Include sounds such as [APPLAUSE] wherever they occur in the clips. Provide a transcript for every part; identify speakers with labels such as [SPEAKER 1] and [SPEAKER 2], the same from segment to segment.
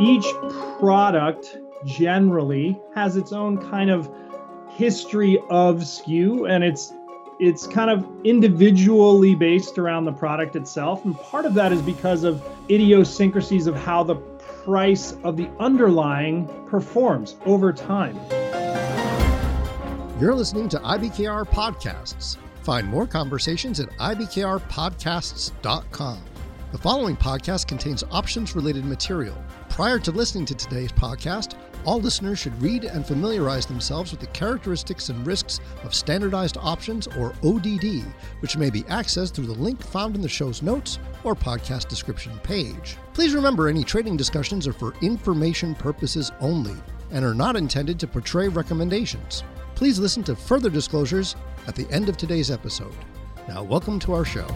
[SPEAKER 1] each product generally has its own kind of history of skew and it's it's kind of individually based around the product itself and part of that is because of idiosyncrasies of how the price of the underlying performs over time.
[SPEAKER 2] You're listening to IBKR Podcasts. Find more conversations at ibkrpodcasts.com. The following podcast contains options related material. Prior to listening to today's podcast, all listeners should read and familiarize themselves with the characteristics and risks of standardized options or ODD, which may be accessed through the link found in the show's notes or podcast description page. Please remember any trading discussions are for information purposes only and are not intended to portray recommendations. Please listen to further disclosures at the end of today's episode. Now, welcome to our show.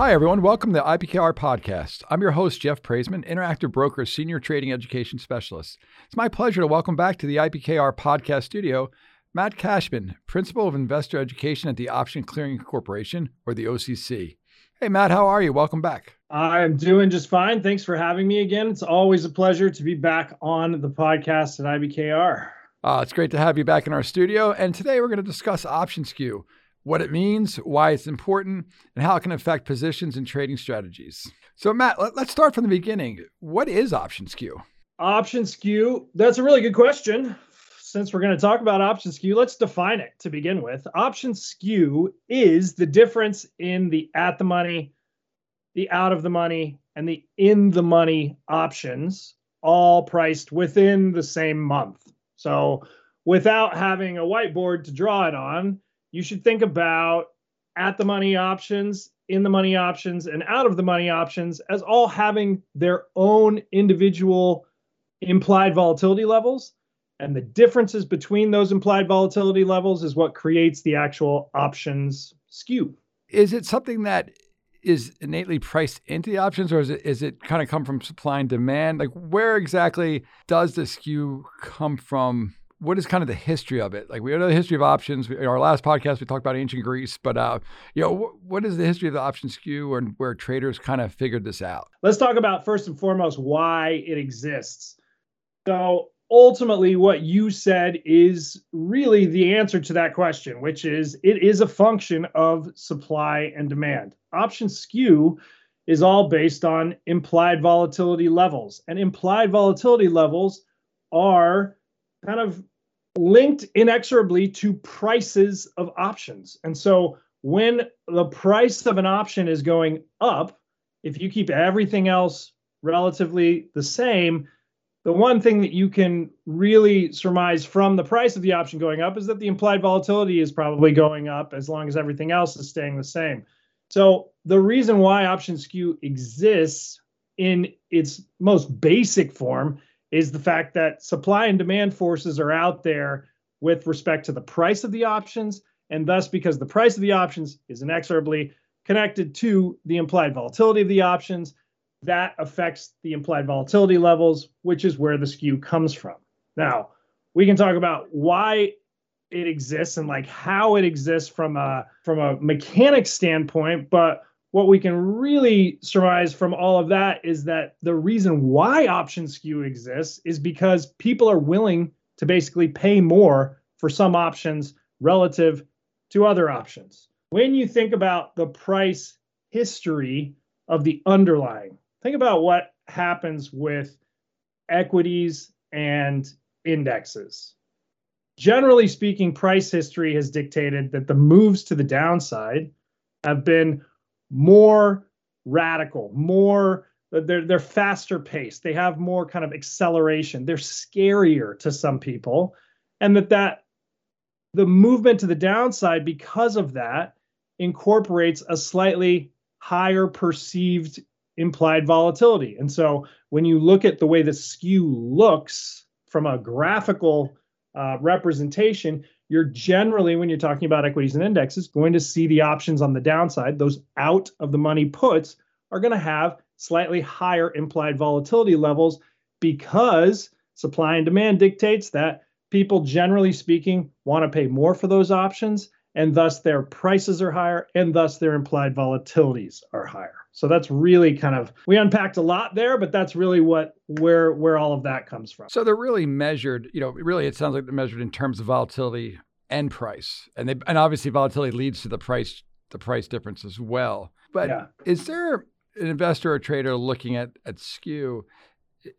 [SPEAKER 3] Hi, everyone. Welcome to the IBKR podcast. I'm your host, Jeff Praissman, Interactive Broker Senior Trading Education Specialist. It's my pleasure to welcome back to the IBKR podcast studio Mat Cashman, Principal of Investor Education at the Option Clearing Corporation, or the OCC. Hey, Mat, how are you? Welcome back.
[SPEAKER 1] I'm doing just fine. Thanks for having me again. It's always a pleasure to be back on the podcast at IBKR.
[SPEAKER 3] Uh, it's great to have you back in our studio. And today we're going to discuss option skew, what it means, why it's important, and how it can affect positions and trading strategies. So, Mat, let, us start from the beginning. What is option skew?
[SPEAKER 1] Option skew, that's a really good question. Since we're going to talk about option skew, let's define it to begin with. Option skew is the difference in the at the money, the out of the money, and the in the money options, all priced within the same month. So without having a whiteboard to draw it on, you should think about at the money options, in the money options, and out of the money options as all having their own individual implied volatility levels. And the differences between those implied volatility levels is what creates the actual options skew.
[SPEAKER 3] Is it something that is innately priced into the options, or is it is it kind of come from supply and demand? Like, where exactly does the skew come from? What is kind of the history of it? Like, we know the history of options. In our last podcast, we talked about ancient Greece, but uh, you know, wh- what is the history of the option skew and where traders kind of figured this out?
[SPEAKER 1] Let's talk about first and foremost why it exists. So, ultimately what you said is really the answer to that question, which is it is a function of supply and demand. Option skew is all based on implied volatility levels, and implied volatility levels are kind of linked inexorably to prices of options. And so when the price of an option is going up, if you keep everything else relatively the same, the one thing that you can really surmise from the price of the option going up is that the implied volatility is probably going up as long as everything else is staying the same. So the reason why option skew exists in its most basic form is the fact that supply and demand forces are out there with respect to the price of the options and thus because the price of the options is inexorably connected to the implied volatility of the options that affects the implied volatility levels, which is where the skew comes from. Now, we can talk about why it exists and like how it exists from a from a mechanics standpoint, but what we can really surmise from all of that is that the reason why option skew exists is because people are willing to basically pay more for some options relative to other options. When you think about the price history of the underlying, think about what happens with equities and indexes. Generally speaking, price history has dictated that the moves to the downside have been more radical, more they're they're faster paced. They have more kind of acceleration. They're scarier to some people, and that that the movement to the downside because of that incorporates a slightly higher perceived implied volatility. And so when you look at the way the skew looks from a graphical uh, representation, you're generally, when you're talking about equities and indexes, going to see the options on the downside. Those out of the money puts are going to have slightly higher implied volatility levels because supply and demand dictates that people, generally speaking, want to pay more for those options, and thus their prices are higher, and thus their implied volatilities are higher. So that's really kind of we unpacked a lot there, but that's really what where where all of that comes from.
[SPEAKER 3] So they're really measured, you know, really it sounds like they're measured in terms of volatility and price. And they and obviously volatility leads to the price the price difference as well. But yeah. is there an investor or trader looking at at skew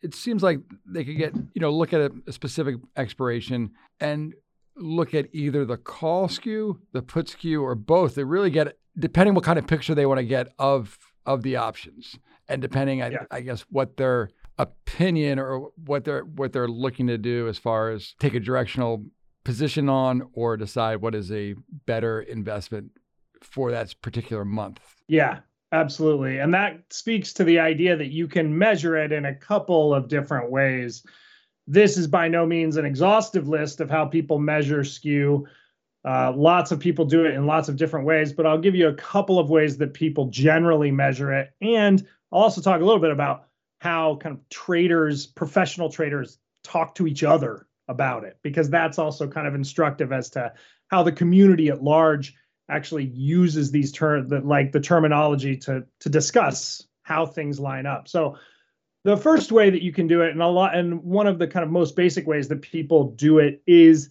[SPEAKER 3] it seems like they could get you know look at a, a, specific expiration and look at either the call skew, the put skew, or both. They really get depending what kind of picture they want to get of of the options, and depending, yeah. I, I guess, what their opinion or what they're what they're looking to do as far as take a directional position on or decide what is a better investment for that particular month.
[SPEAKER 1] Yeah, absolutely. And that speaks to the idea that you can measure it in a couple of different ways. This is by no means an exhaustive list of how people measure skew. Uh, lots of people do it in lots of different ways, but I'll give you a couple of ways that people generally measure it. And I'll also talk a little bit about how kind of traders, professional traders, talk to each other about it, because that's also kind of instructive as to how the community at large actually uses these terms, like the terminology to to discuss how things line up. So the first way that you can do it, and a lot, and one of the kind of most basic ways that people do it is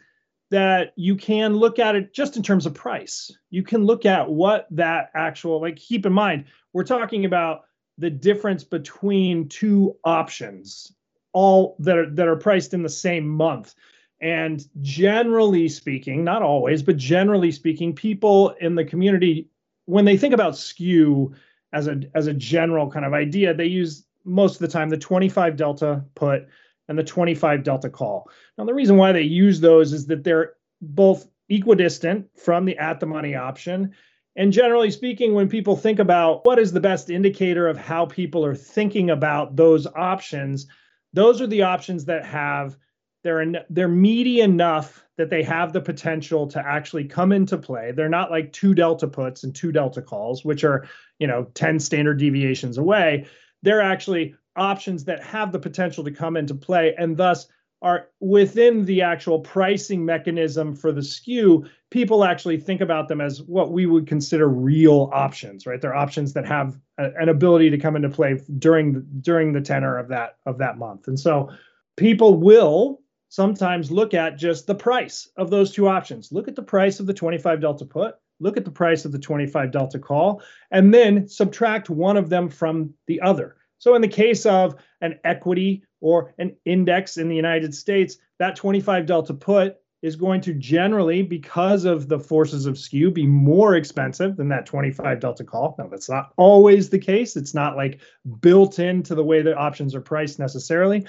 [SPEAKER 1] that you can look at it just in terms of price. You can look at what that actual, like, keep in mind, we're talking about the difference between two options, all that are that are priced in the same month. And generally speaking, not always, but generally speaking, people in the community, when they think about skew as a as a general kind of idea, they use most of the time the 25 delta put and the 25 delta call. Now, the reason why they use those is that they're both equidistant from the at the money option. And generally speaking, when people think about what is the best indicator of how people are thinking about those options, those are the options that have they're they're meaty enough that they have the potential to actually come into play. They're not like two delta puts and two delta calls, which are you know 10 standard deviations away. They're actually options that have the potential to come into play and thus are within the actual pricing mechanism for the skew. People actually think about them as what we would consider real options right? They're options that have a, an ability to come into play during during the tenor of that of that month. And so people will sometimes look at just the price of those two options. Look at the price of the 25 delta put look at the price of the 25 delta call and then subtract one of them from the other so, in the case of an equity or an index in the United States, that 25 delta put is going to generally, because of the forces of skew, be more expensive than that 25 delta call. Now, that's not always the case. It's not like built into the way the options are priced necessarily,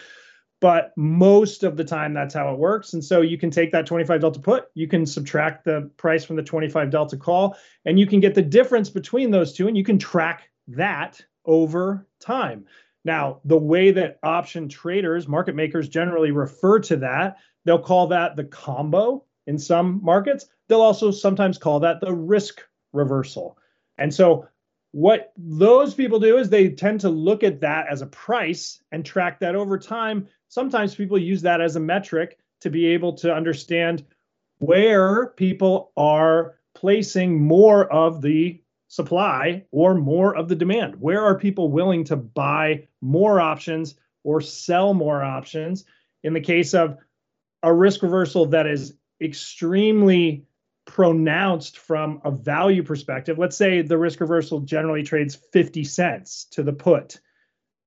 [SPEAKER 1] but most of the time that's how it works. And so you can take that 25 delta put, you can subtract the price from the 25 delta call, and you can get the difference between those two, and you can track that over time. Now, the way that option traders, market makers generally refer to that, they'll call that the combo in some markets. They'll also sometimes call that the risk reversal. And so, what those people do is they tend to look at that as a price and track that over time. Sometimes people use that as a metric to be able to understand where people are placing more of the supply or more of the demand? Where are people willing to buy more options or sell more options? In the case of a risk reversal that is extremely pronounced from a value perspective, let's say the risk reversal generally trades 50 cents to the put.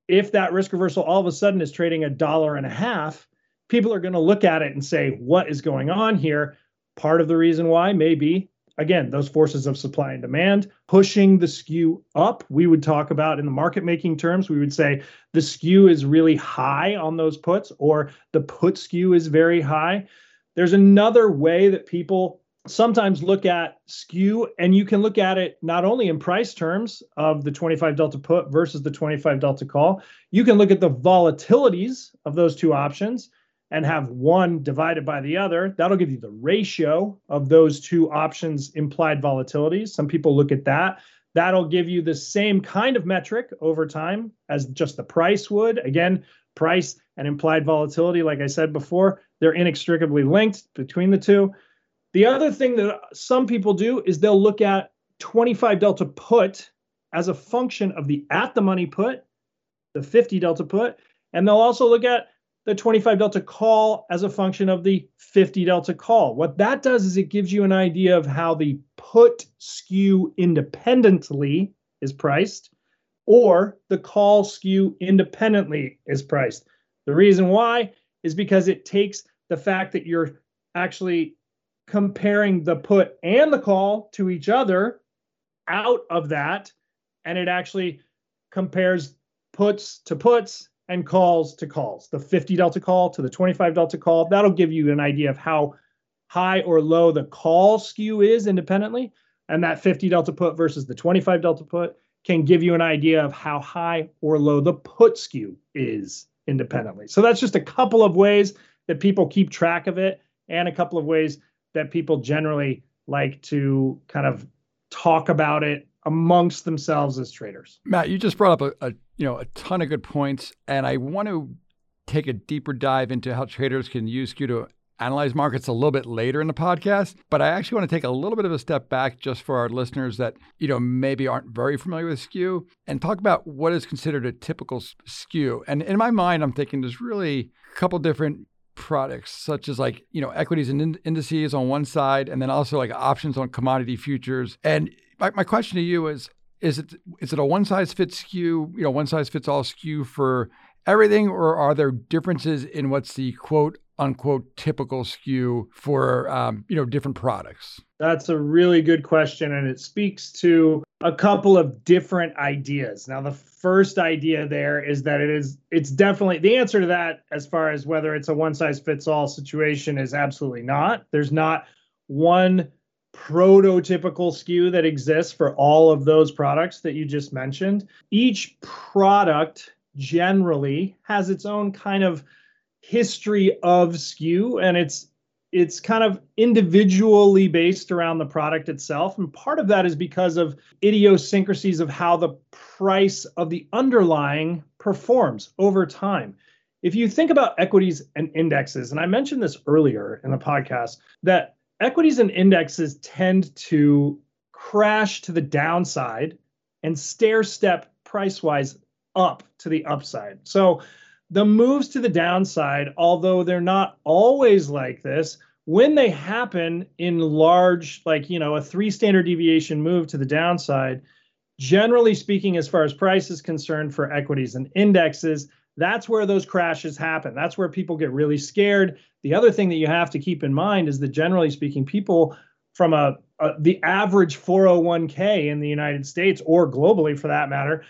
[SPEAKER 1] If that risk reversal all of a sudden is trading a dollar and a half, people are going to look at it and say, what is going on here? Part of the reason why may be again, those forces of supply and demand pushing the skew up. We would talk about in the market making terms, we would say the skew is really high on those puts, or the put skew is very high. There's another way that people sometimes look at skew, and you can look at it not only in price terms of the 25 delta put versus the 25 delta call, you can look at the volatilities of those two options and have one divided by the other, that'll give you the ratio of those two options implied volatilities. Some people look at that. That'll give you the same kind of metric over time as just the price would. Again, price and implied volatility, like I said before, they're inextricably linked between the two. The other thing that some people do is they'll look at 25 delta put as a function of the at the money put, the 50 delta put, and they'll also look at the 25 delta call as a function of the 50 delta call. What that does is it gives you an idea of how the put skew independently is priced or the call skew independently is priced. The reason why is because it takes the fact that you're actually comparing the put and the call to each other out of that and it actually compares puts to puts and calls to calls. The 50 delta call to the 25 delta call. That'll give you an idea of how high or low the call skew is independently. And that 50 delta put versus the 25 delta put can give you an idea of how high or low the put skew is independently. So that's just a couple of ways that people keep track of it and a couple of ways that people generally like to kind of talk about it amongst themselves as traders.
[SPEAKER 3] Mat, you just brought up a, a you know a ton of good points, and I want to take a deeper dive into how traders can use skew to analyze markets a little bit later in the podcast. But I actually want to take a little bit of a step back just for our listeners that you know maybe aren't very familiar with skew and talk about what is considered a typical skew. And in my mind, I'm thinking there's really a couple different products such as like you know equities and indices on one side and then also like options on commodity futures. And my, my question to you is is it is it a one size fits skew you know one size fits all skew for everything or are there differences in what's the quote unquote typical skew for um, you know different products
[SPEAKER 1] that's a really good question and it speaks to a couple of different ideas now the first idea there is that it is it's definitely the answer to that as far as whether it's a one size fits all situation is absolutely not there's not one prototypical skew that exists for all of those products that you just mentioned. Each product generally has its own kind of history of skew and it's it's kind of individually based around the product itself and part of that is because of idiosyncrasies of how the price of the underlying performs over time if you think about equities and indexes and i mentioned this earlier in the podcast that equities and indexes tend to crash to the downside and stair step price wise up to the upside. So the moves to the downside, although they're not always like this, when they happen in large, like, you know, a three standard deviation move to the downside, generally speaking, as far as price is concerned for equities and indexes, that's where those crashes happen. That's where people get really scared. The other thing that you have to keep in mind is that generally speaking, people from a, a, the average 401k in the United States or globally for that matter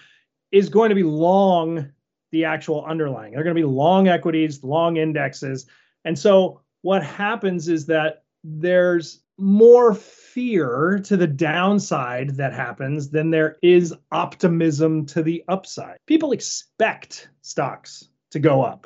[SPEAKER 1] is going to be long the actual underlying. They're going to be long equities, long indexes. And so what happens is that there's more fear to the downside that happens than there is optimism to the upside. People expect stocks to go up.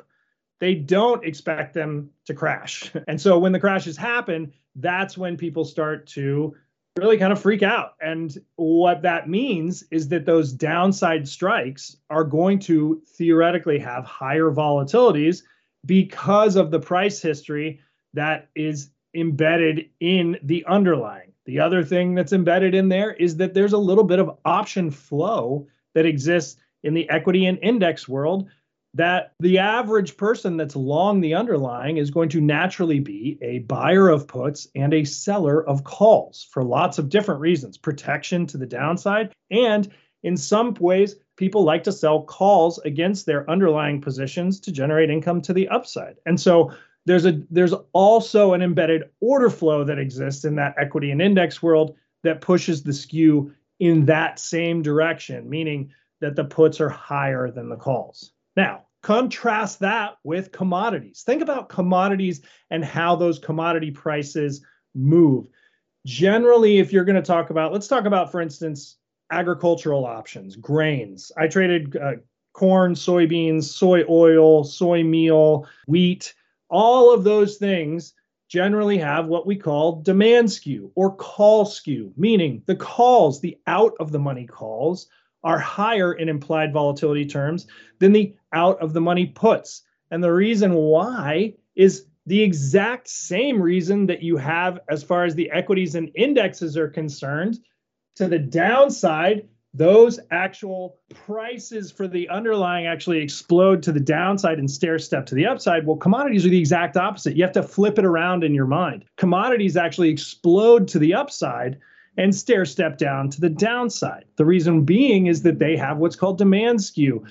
[SPEAKER 1] They don't expect them to crash. [LAUGHS] And so when the crashes happen, that's when people start to really kind of freak out. And what that means is that those downside strikes are going to theoretically have higher volatilities because of the price history that is embedded in the underlying. The other thing that's embedded in there is that there's a little bit of option flow that exists in the equity and index world that the average person that's long the underlying is going to naturally be a buyer of puts and a seller of calls for lots of different reasons protection to the downside and in some ways people like to sell calls against their underlying positions to generate income to the upside and so there's a there's also an embedded order flow that exists in that equity and index world that pushes the skew in that same direction meaning that the puts are higher than the calls. Now contrast that with commodities. Think about commodities and how those commodity prices move. Generally if you're going to talk about let's talk about for instance agricultural options grains. I traded uh, corn soybeans soy oil soy meal wheat all of those things generally have what we call demand skew or call skew, meaning the calls, the out of the money calls, are higher in implied volatility terms than the out of the money puts. And the reason why is the exact same reason that you have as far as the equities and indexes are concerned. To the downside, those actual prices for the underlying actually explode to the downside and stair step to the upside. Well, commodities are the exact opposite. You have to flip it around in your mind. Commodities actually explode to the upside and stair step down to the downside. The reason being is that they have what's called demand skew.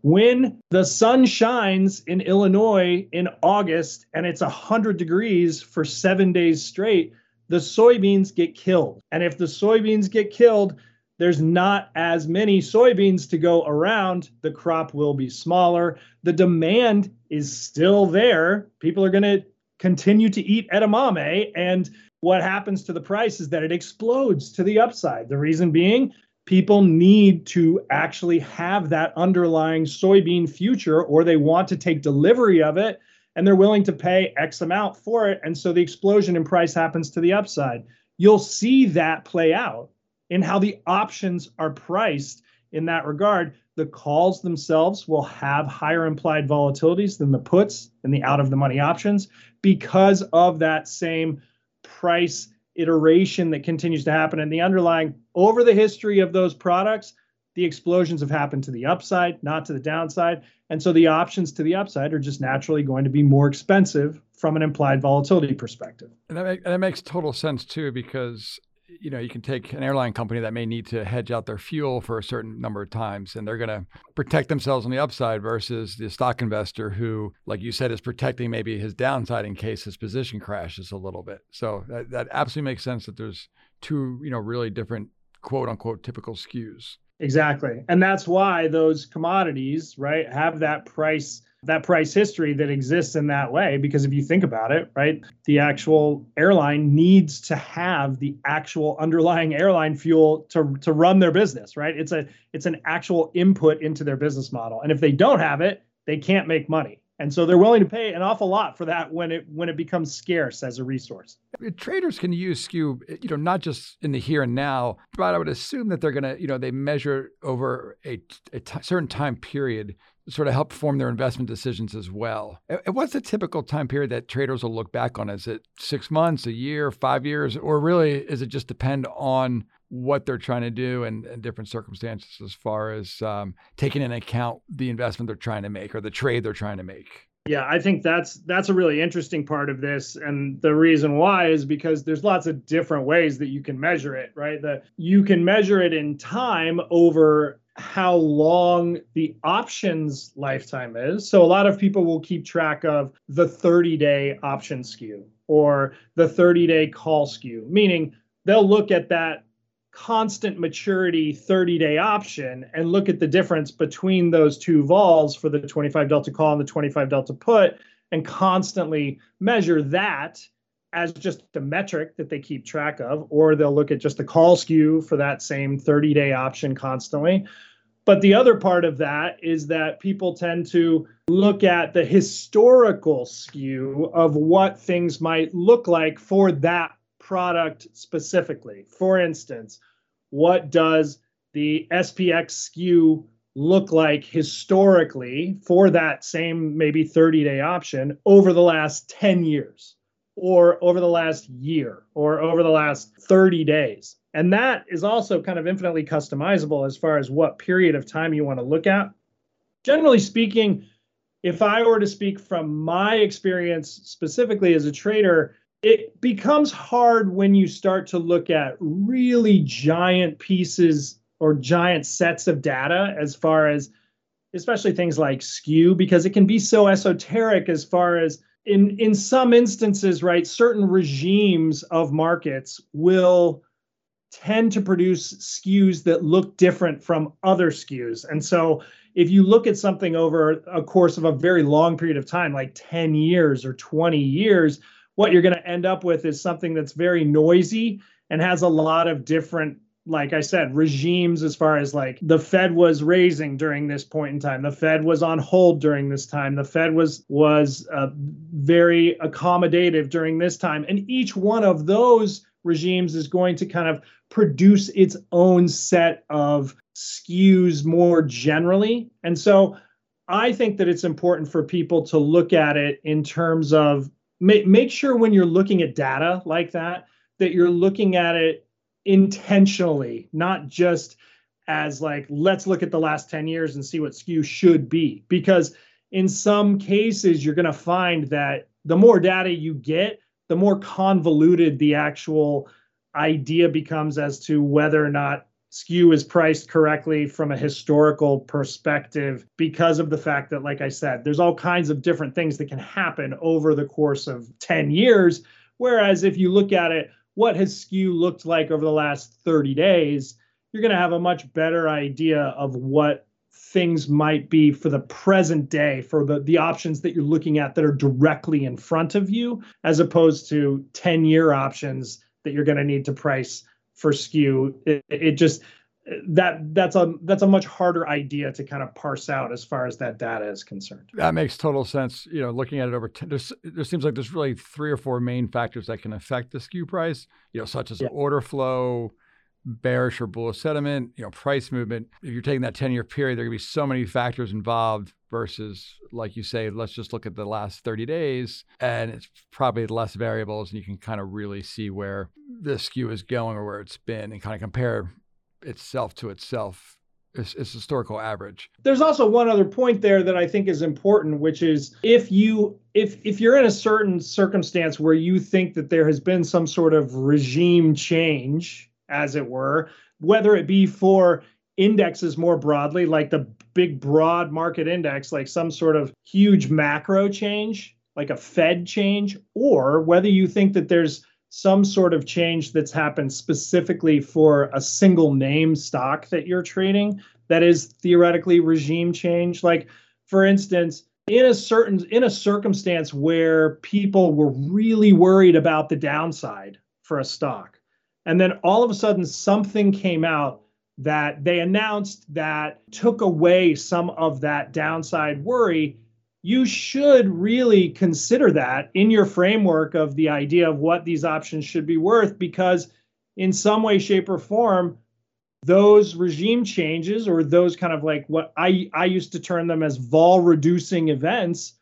[SPEAKER 1] When the sun shines in Illinois in August and it's 100 degrees for seven days straight, the soybeans get killed. And if the soybeans get killed, there's not as many soybeans to go around. The crop will be smaller. The demand is still there. People are going to continue to eat edamame. And what happens to the price is that it explodes to the upside. The reason being, people need to actually have that underlying soybean future, or they want to take delivery of it and they're willing to pay X amount for it. And so the explosion in price happens to the upside. You'll see that play out in how the options are priced in that regard. The calls themselves will have higher implied volatilities than the puts and the out of the money options because of that same price iteration that continues to happen. And the underlying, over the history of those products, the explosions have happened to the upside, not to the downside. And so the options to the upside are just naturally going to be more expensive from an implied volatility perspective.
[SPEAKER 3] And that, make, that makes total sense too, because you know, you can take an airline company that may need to hedge out their fuel for a certain number of times, and they're going to protect themselves on the upside versus the stock investor who, like you said, is protecting maybe his downside in case his position crashes a little bit. So that, that absolutely makes sense that there's two, you know, really different quote unquote typical skews.
[SPEAKER 1] Exactly. And that's why those commodities, right, have that price that price history that exists in that way because if you think about it right the actual airline needs to have the actual underlying airline fuel to, to run their business right? It's a it's an actual input into their business model. And if they don't have it they can't make money and so they're willing to pay an awful lot for that when it when it becomes scarce as a resource
[SPEAKER 3] traders can use skew you know not just in the here and now but i would assume that they're going to you know they measure over a, a t- certain time period sort of help form their investment decisions as well. And what's the typical time period that traders will look back on? Is it six months, a year, five years, or really is it just depend on what they're trying to do and, and different circumstances as far as um, taking into account the investment they're trying to make or the trade they're trying to make?
[SPEAKER 1] Yeah, I think that's that's a really interesting part of this, and the reason why is because there's lots of different ways that you can measure it, right? That you can measure it in time over how long the options lifetime is. So a lot of people will keep track of the 30 day option skew or the 30 day call skew, meaning they'll look at that constant maturity 30 day option and look at the difference between those two vols for the 25 delta call and the 25 delta put and constantly measure that as just a metric that they keep track of, or they'll look at just the call skew for that same 30 day option constantly. But the other part of that is that people tend to look at the historical skew of what things might look like for that product specifically. For instance, what does the SPX skew look like historically for that same maybe 30 day option over the last 10 years? or over the last year or over the last 30 days. And that is also kind of infinitely customizable as far as what period of time you want to look at. Generally speaking, if I were to speak from my experience specifically as a trader, it becomes hard when you start to look at really giant pieces or giant sets of data as far as especially things like skew because it can be so esoteric as far as in in some instances right certain regimes of markets will tend to produce skews that look different from other skews. And so if you look at something over a course of a very long period of time like 10 years or 20 years what you're going to end up with is something that's very noisy and has a lot of different like I said, regimes as far as like the Fed was raising during this point in time. The Fed was on hold during this time. The Fed was was uh, very accommodative during this time, and each one of those regimes is going to kind of produce its own set of skews more generally. And so I think that it's important for people to look at it in terms of make, make sure when you're looking at data like that that you're looking at it intentionally, not just as like let's look at the last 10 years and see what skew should be. Because in some cases you're going to find that the more data you get the more convoluted the actual idea becomes as to whether or not skew is priced correctly from a historical perspective because of the fact that like i said there's all kinds of different things that can happen over the course of 10 years. Whereas if you look at it what has skew looked like over the last 30 days you're going to have a much better idea of what things might be for the present day for the, the options that you're looking at that are directly in front of you as opposed to 10 year options that you're going to need to price for skew it, it just that that's a that's a much harder idea to kind of parse out as far as that data is concerned.
[SPEAKER 3] That makes total sense. You know, looking at it over, ten, there's, there seems like there's really three or four main factors that can affect the skew price. You know, such as yeah. order flow, bearish or bullish sentiment, you know, price movement. If you're taking that 10 year period, there are going to be so many factors involved versus, like you say, let's just look at the last 30 days and it's probably less variables and you can kind of really see where the skew is going or where it's been and kind of compare itself to itself. It's, it's historical average.
[SPEAKER 1] There's also one other point there that I think is important, which is if you if if you're in a certain circumstance where you think that there has been some sort of regime change as it were, whether it be for indexes more broadly, like the big broad market index, like some sort of huge macro change, like a Fed change, or whether you think that there's some sort of change that's happened specifically for a single name stock that you're trading that is theoretically regime change. Like, for instance, in a certain in a circumstance where people were really worried about the downside for a stock and then all of a sudden, something came out that they announced that took away some of that downside worry. You should really consider that in your framework of the idea of what these options should be worth, because in some way, shape, or form, those regime changes or those kind of like what I, I used to term them as vol reducing events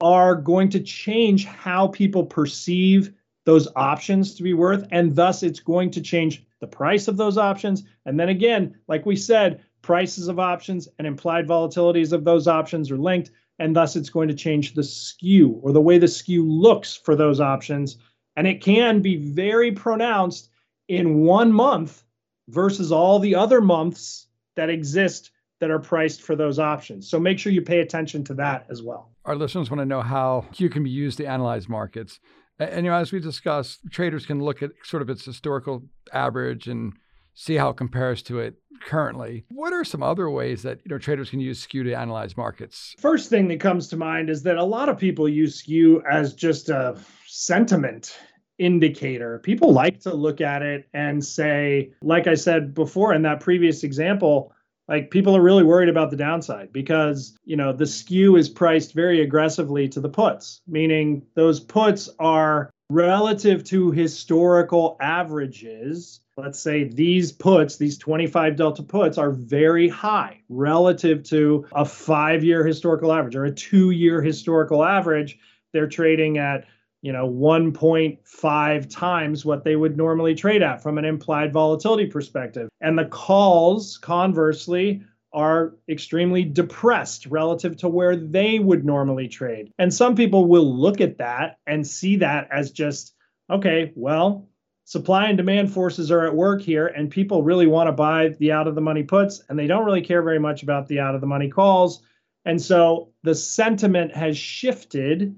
[SPEAKER 1] are going to change how people perceive those options to be worth, and thus it's going to change the price of those options. And then again, like we said, prices of options and implied volatilities of those options are linked, and thus it's going to change the skew or the way the skew looks for those options. And it can be very pronounced in one month versus all the other months that exist that are priced for those options. So make sure you pay attention to that as well.
[SPEAKER 3] Our listeners want to know how skew can be used to analyze markets. And, you know, as we discussed, traders can look at sort of its historical average and see how it compares to it currently. What are some other ways that you know traders can use skew to analyze markets?
[SPEAKER 1] First thing that comes to mind is that a lot of people use skew as just a sentiment indicator. People like to look at it and say, like I said before in that previous example, like people are really worried about the downside because you know the skew is priced very aggressively to the puts meaning those puts are relative to historical averages. Let's say these puts these 25 delta puts are very high relative to a 5 year historical average or a 2 year historical average. They're trading at you know 1.5 times what they would normally trade at from an implied volatility perspective. And the calls conversely are extremely depressed relative to where they would normally trade. And some people will look at that and see that as just okay well supply and demand forces are at work here and people really want to buy the out of the money puts and they don't really care very much about the out of the money calls. And so the sentiment has shifted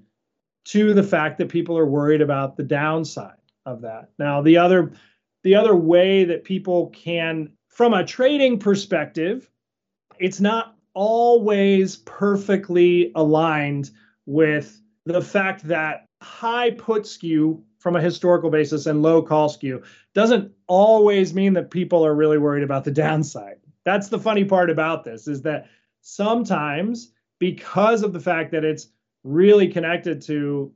[SPEAKER 1] to the fact that people are worried about the downside of that. Now, the other the other way that people can from a trading perspective, it's not always perfectly aligned with the fact that high put skew from a historical basis and low call skew doesn't always mean that people are really worried about the [LAUGHS] downside. That's the funny part about this is that sometimes because of the fact that it's really connected to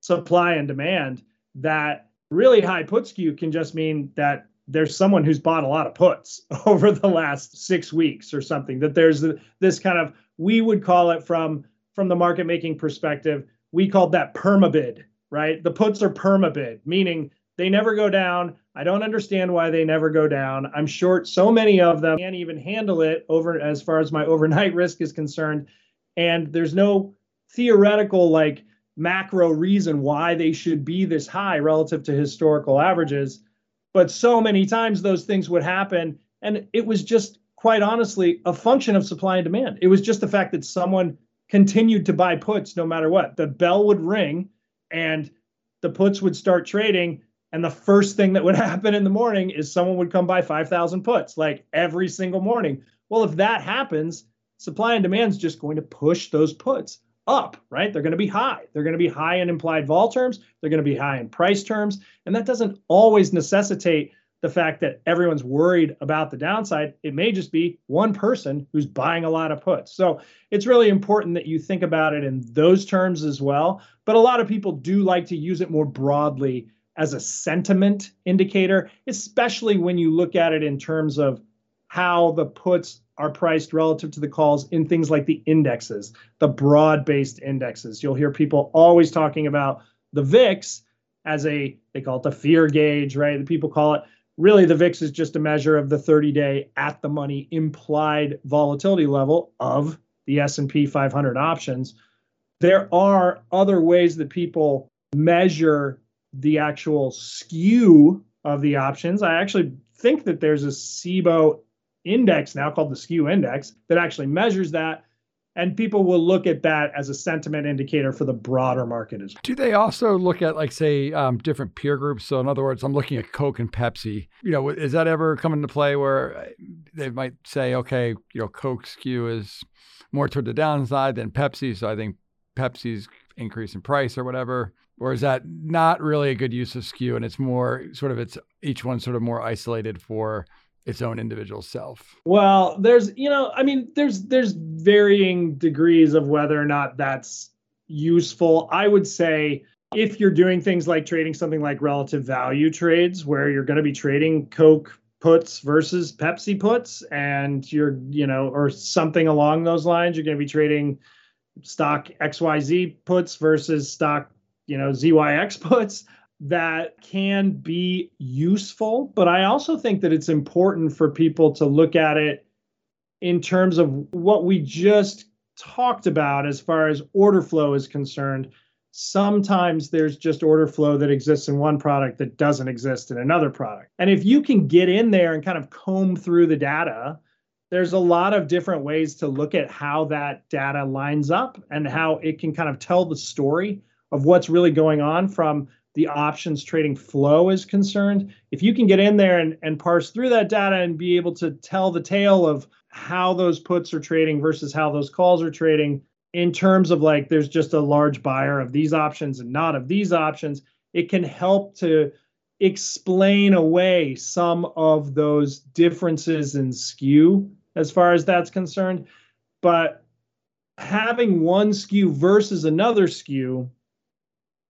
[SPEAKER 1] supply and demand that really high put skew can just mean that there's someone who's bought a lot of puts [LAUGHS] over the last six weeks or something that there's this kind of we would call it from from the market making perspective we called that permabid right the puts are permabid meaning They never go down. I don't understand why they never go down. I'm short so many of them can't even handle it over as far as my [LAUGHS] overnight risk is concerned. And there's no theoretical like macro reason why they should be this high relative to historical averages. But so many times those things would happen. And it was just quite honestly a function of supply and demand. It was just the fact that someone continued to buy puts no matter what. The bell would ring and the puts would start trading and the first thing that would [LAUGHS] happen in the morning is someone would come buy 5,000 puts like every single morning. Well, if that happens, supply and demand is just going to push those puts up, right? They're going to be high. They're going to be high in implied vol terms. They're going to be high in price terms. And that doesn't always necessitate the fact that everyone's worried about the downside. It may just be one person who's buying a lot of puts. So it's really important that you think about it in those terms as well. But a lot of people do like to use it more broadly as a sentiment indicator, especially when you look at it in terms of how the puts are priced relative to the calls in things like the indexes, the broad based indexes. You'll hear people always talking about the VIX as a, they call it the fear gauge, right? The people call it really the VIX is just a measure of the 30-day at the money implied volatility level of the S&P 500 options. There are other ways that people measure the actual skew of the options. I actually think that there's a CBOE index now called the skew index that actually measures that and people will look at that as a sentiment indicator for the broader market as well.
[SPEAKER 3] Do they also look at, like, say, um, different peer groups? So, in other words, I'm looking at Coke and Pepsi. You know, is that ever come into play where uh, they might say, okay, you know, Coke skew is more toward the downside than Pepsi, so I think Pepsi's increase in price or whatever? Or is that not really a good use of skew, and it's more sort of it's each one sort of more isolated for its own individual self?
[SPEAKER 1] Well, there's, you know, I mean, there's there's varying degrees of whether or not that's useful. I would say if you're doing things like trading something like relative value trades where you're going to be trading Coke puts versus Pepsi puts and you're, you know, or something along those lines, you're going to be trading stock XYZ puts versus stock, you know, ZYX puts that can be useful, but I also think that it's important for people to look at it in terms of what we just talked about as far as order flow is concerned. Sometimes there's just order flow that exists in one product that doesn't exist in another product. And if you can get in there and kind of comb through the data, there's a lot of different ways to look at how that data lines up and how it can kind of tell the story of what's really going on from the options trading flow is concerned, if you can get in there and, and parse through that data and be able to tell the tale of how those puts are trading versus how those calls are trading in terms of like there's just a large buyer of these options and not of these options, it can help to explain away some of those differences in skew as far as that's concerned. But having one skew versus another skew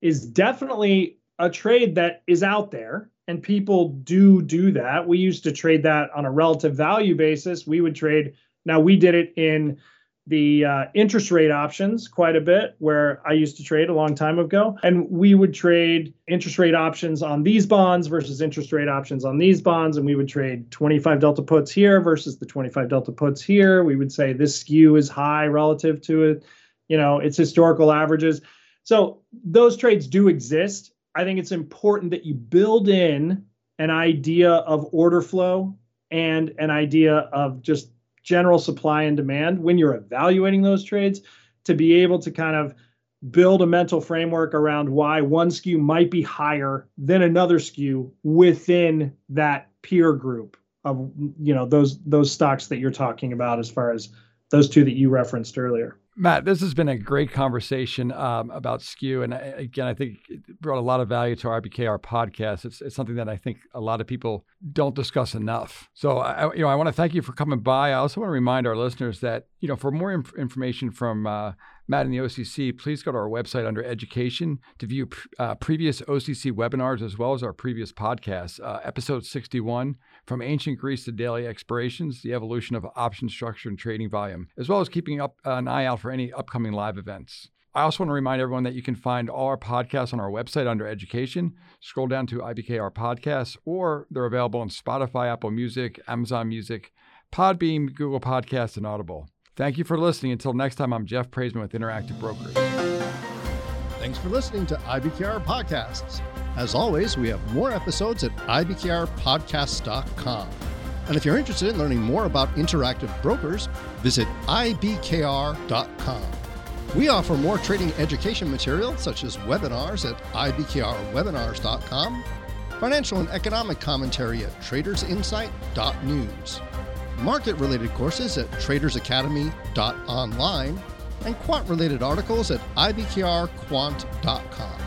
[SPEAKER 1] is definitely a trade that is out there and people do do that. We used to trade that on a relative value basis. We would trade now we did it in the uh, interest rate options quite a bit where I used to trade a long time ago. And we would trade interest rate options on these bonds versus interest rate options on these bonds. And we would trade 25 delta puts here versus the 25 delta puts here. We would say this skew is high relative to it, you know, its historical averages. So those trades do exist. I think it's important that you build in an idea of order flow and an idea of just general supply and demand when you're evaluating those trades to be able to kind of build a mental framework around why one skew might be higher than another skew within that peer group of you know those those stocks that you're talking about as far as those two that you referenced earlier
[SPEAKER 3] Mat, this has been a great conversation um, about skew, and I, again, I think it brought a lot of value to our IBKR podcast. It's, it's, something that I think a lot of people don't discuss enough. So, I, you know, I want to thank you for coming by. I also want to remind our listeners that you know, for more inf- information from uh, Mat and the OCC, please go to our website under education to view uh, previous OCC webinars as well as our previous podcasts. Uh, episode 61 From Ancient Greece to Daily Expirations, the evolution of option structure and trading volume, as well as keeping up uh, an eye out for any upcoming live events. I also want to remind everyone that you can find all our podcasts on our website under education. Scroll down to IBKR podcasts, or they're available on Spotify, Apple Music, Amazon Music, Podbean, Google Podcasts, and Audible. Thank you for listening. Until next time, I'm Jeff Praissman with Interactive Brokers.
[SPEAKER 2] Thanks for listening to IBKR Podcasts. As always, we have more episodes at ibkrpodcasts.com. And if you're interested in learning more about interactive brokers, visit ibkr.com. We offer more trading education material, such as webinars at ibkrwebinars.com, financial and economic commentary at tradersinsight.news, market related courses at tradersacademy.online, and quant related articles at ibkrquant.com.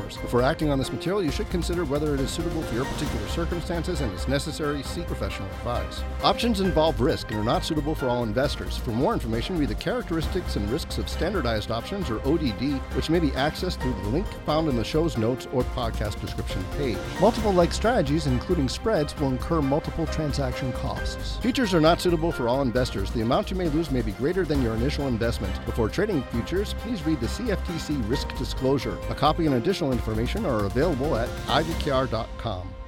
[SPEAKER 2] Before acting on this material, you should consider whether it is suitable for your particular circumstances and, if necessary, seek professional advice. Options involve risk and are not suitable for all investors. For more information, read the characteristics and risks of standardized options, or ODD, which may be accessed through the link found in the show's notes or podcast description page. Multiple leg strategies, including spreads, will incur multiple transaction costs. Futures are not suitable for all investors. The amount you may lose may be greater than your initial investment. Before trading futures, please read the CFTC risk disclosure. A copy and additional information are available at ibkr.com.